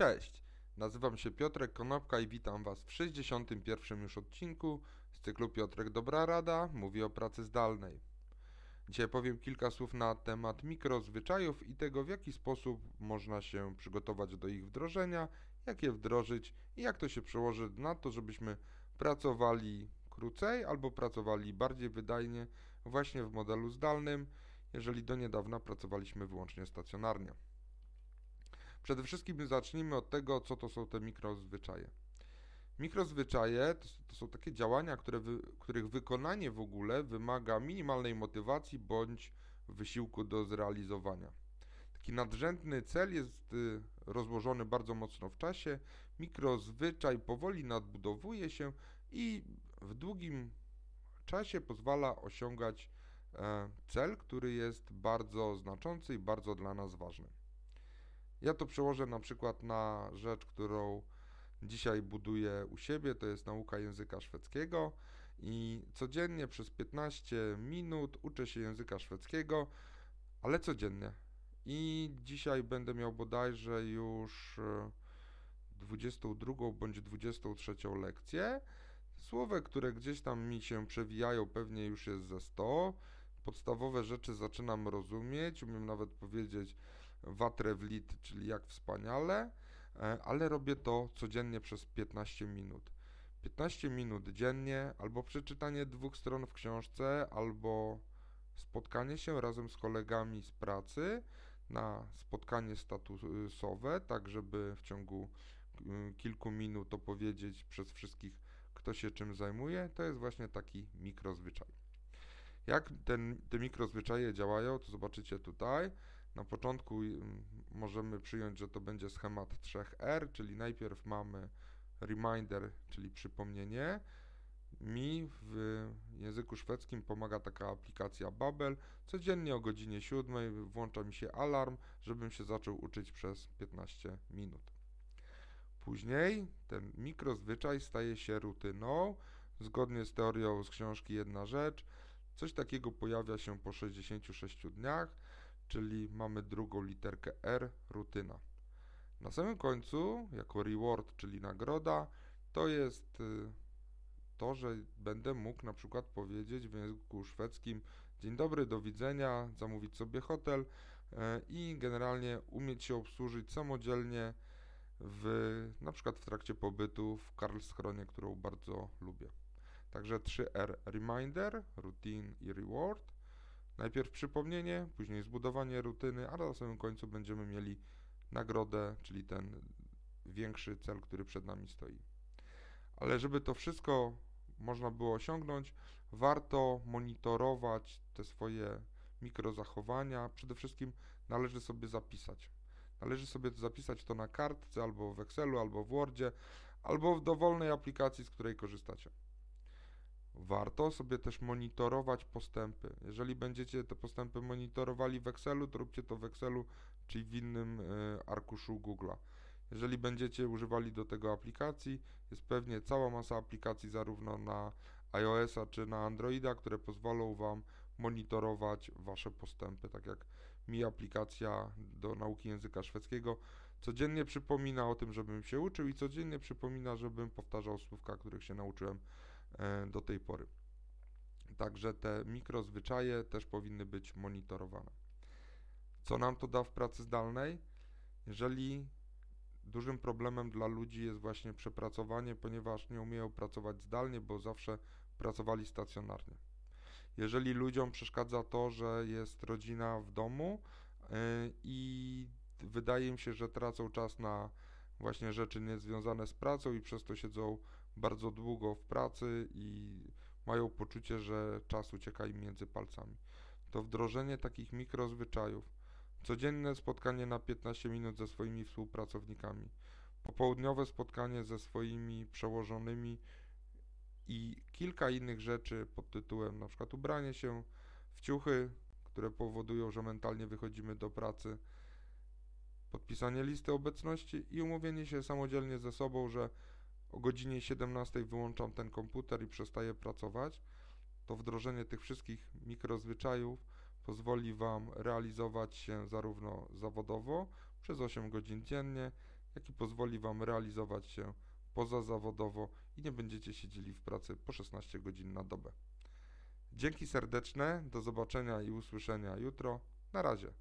Cześć, nazywam się Piotrek Konopka i witam Was w 61. już odcinku z cyklu Piotrek Dobra Rada mówi o pracy zdalnej. Dzisiaj powiem kilka słów na temat mikrozwyczajów i tego, w jaki sposób można się przygotować do ich wdrożenia, jak je wdrożyć i jak to się przełoży na to, żebyśmy pracowali krócej albo pracowali bardziej wydajnie właśnie w modelu zdalnym, jeżeli do niedawna pracowaliśmy wyłącznie stacjonarnie. Przede wszystkim zacznijmy od tego, co to są te mikrozwyczaje. Mikrozwyczaje to, to są takie działania, które wy, których wykonanie w ogóle wymaga minimalnej motywacji bądź wysiłku do zrealizowania. Taki nadrzędny cel jest y, rozłożony bardzo mocno w czasie. Mikrozwyczaj powoli nadbudowuje się i w długim czasie pozwala osiągać e, cel, który jest bardzo znaczący i bardzo dla nas ważny. Ja to przełożę na przykład na rzecz, którą dzisiaj buduję u siebie, to jest nauka języka szwedzkiego i codziennie przez 15 minut uczę się języka szwedzkiego, ale codziennie. I dzisiaj będę miał bodajże już 22 e, bądź 23 lekcję. Słowa, które gdzieś tam mi się przewijają, pewnie już jest ze 100. Podstawowe rzeczy zaczynam rozumieć, umiem nawet powiedzieć watrę w lit, czyli jak wspaniale, e, ale robię to codziennie przez 15 minut. 15 minut dziennie, albo przeczytanie dwóch stron w książce, albo spotkanie się razem z kolegami z pracy na spotkanie statusowe, tak żeby w ciągu y, kilku minut opowiedzieć przez wszystkich, kto się czym zajmuje, to jest właśnie taki mikrozwyczaj. Jak ten, te mikrozwyczaje działają, to zobaczycie tutaj. Na początku możemy przyjąć, że to będzie schemat 3R, czyli najpierw mamy reminder, czyli przypomnienie. Mi w języku szwedzkim pomaga taka aplikacja Babel. Codziennie o godzinie 7 włącza mi się alarm, żebym się zaczął uczyć przez 15 minut. Później ten mikrozwyczaj staje się rutyną. Zgodnie z teorią z książki Jedna Rzecz, coś takiego pojawia się po 66 dniach czyli mamy drugą literkę R, rutyna. Na samym końcu, jako reward, czyli nagroda, to jest y, to, że będę mógł na przykład powiedzieć w języku szwedzkim dzień dobry, do widzenia, zamówić sobie hotel y, i generalnie umieć się obsłużyć samodzielnie w, na przykład w trakcie pobytu w Karlskronie, którą bardzo lubię. Także 3R reminder, routine i reward. Najpierw przypomnienie, później zbudowanie rutyny, a na samym końcu będziemy mieli nagrodę, czyli ten większy cel, który przed nami stoi. Ale żeby to wszystko można było osiągnąć, warto monitorować te swoje mikrozachowania. Przede wszystkim należy sobie zapisać. Należy sobie zapisać to na kartce, albo w Excelu, albo w Wordzie, albo w dowolnej aplikacji, z której korzystacie. Warto sobie też monitorować postępy. Jeżeli będziecie te postępy monitorowali w Excelu, to róbcie to w Excelu, czyli w innym y, arkuszu Google'a. Jeżeli będziecie używali do tego aplikacji, jest pewnie cała masa aplikacji zarówno na iOS-a czy na Androida, które pozwolą Wam monitorować Wasze postępy. Tak jak mi aplikacja do nauki języka szwedzkiego codziennie przypomina o tym, żebym się uczył i codziennie przypomina, żebym powtarzał słówka, których się nauczyłem E, do tej pory. Także te mikrozwyczaje też powinny być monitorowane. Co nam to da w pracy zdalnej? Jeżeli dużym problemem dla ludzi jest właśnie przepracowanie, ponieważ nie umieją pracować zdalnie, bo zawsze pracowali stacjonarnie. Jeżeli ludziom przeszkadza to, że jest rodzina w domu yy, i wydaje im się, że tracą czas na właśnie rzeczy niezwiązane z pracą i przez to siedzą bardzo długo w pracy i mają poczucie, że czas ucieka im między palcami. To wdrożenie takich mikrozwyczajów, codzienne spotkanie na 15 minut ze swoimi współpracownikami, popołudniowe spotkanie ze swoimi przełożonymi i kilka innych rzeczy pod tytułem na przykład ubranie się w ciuchy, które powodują, że mentalnie wychodzimy do pracy, podpisanie listy obecności i umówienie się samodzielnie ze sobą, że o godzinie 17 wyłączam ten komputer i przestaję pracować, to wdrożenie tych wszystkich mikrozwyczajów pozwoli Wam realizować się zarówno zawodowo przez 8 godzin dziennie, jaki pozwoli Wam realizować się pozazawodowo i nie będziecie siedzieli w pracy po 16 godzin na dobę. Dzięki serdeczne, do zobaczenia i usłyszenia jutro. Na razie.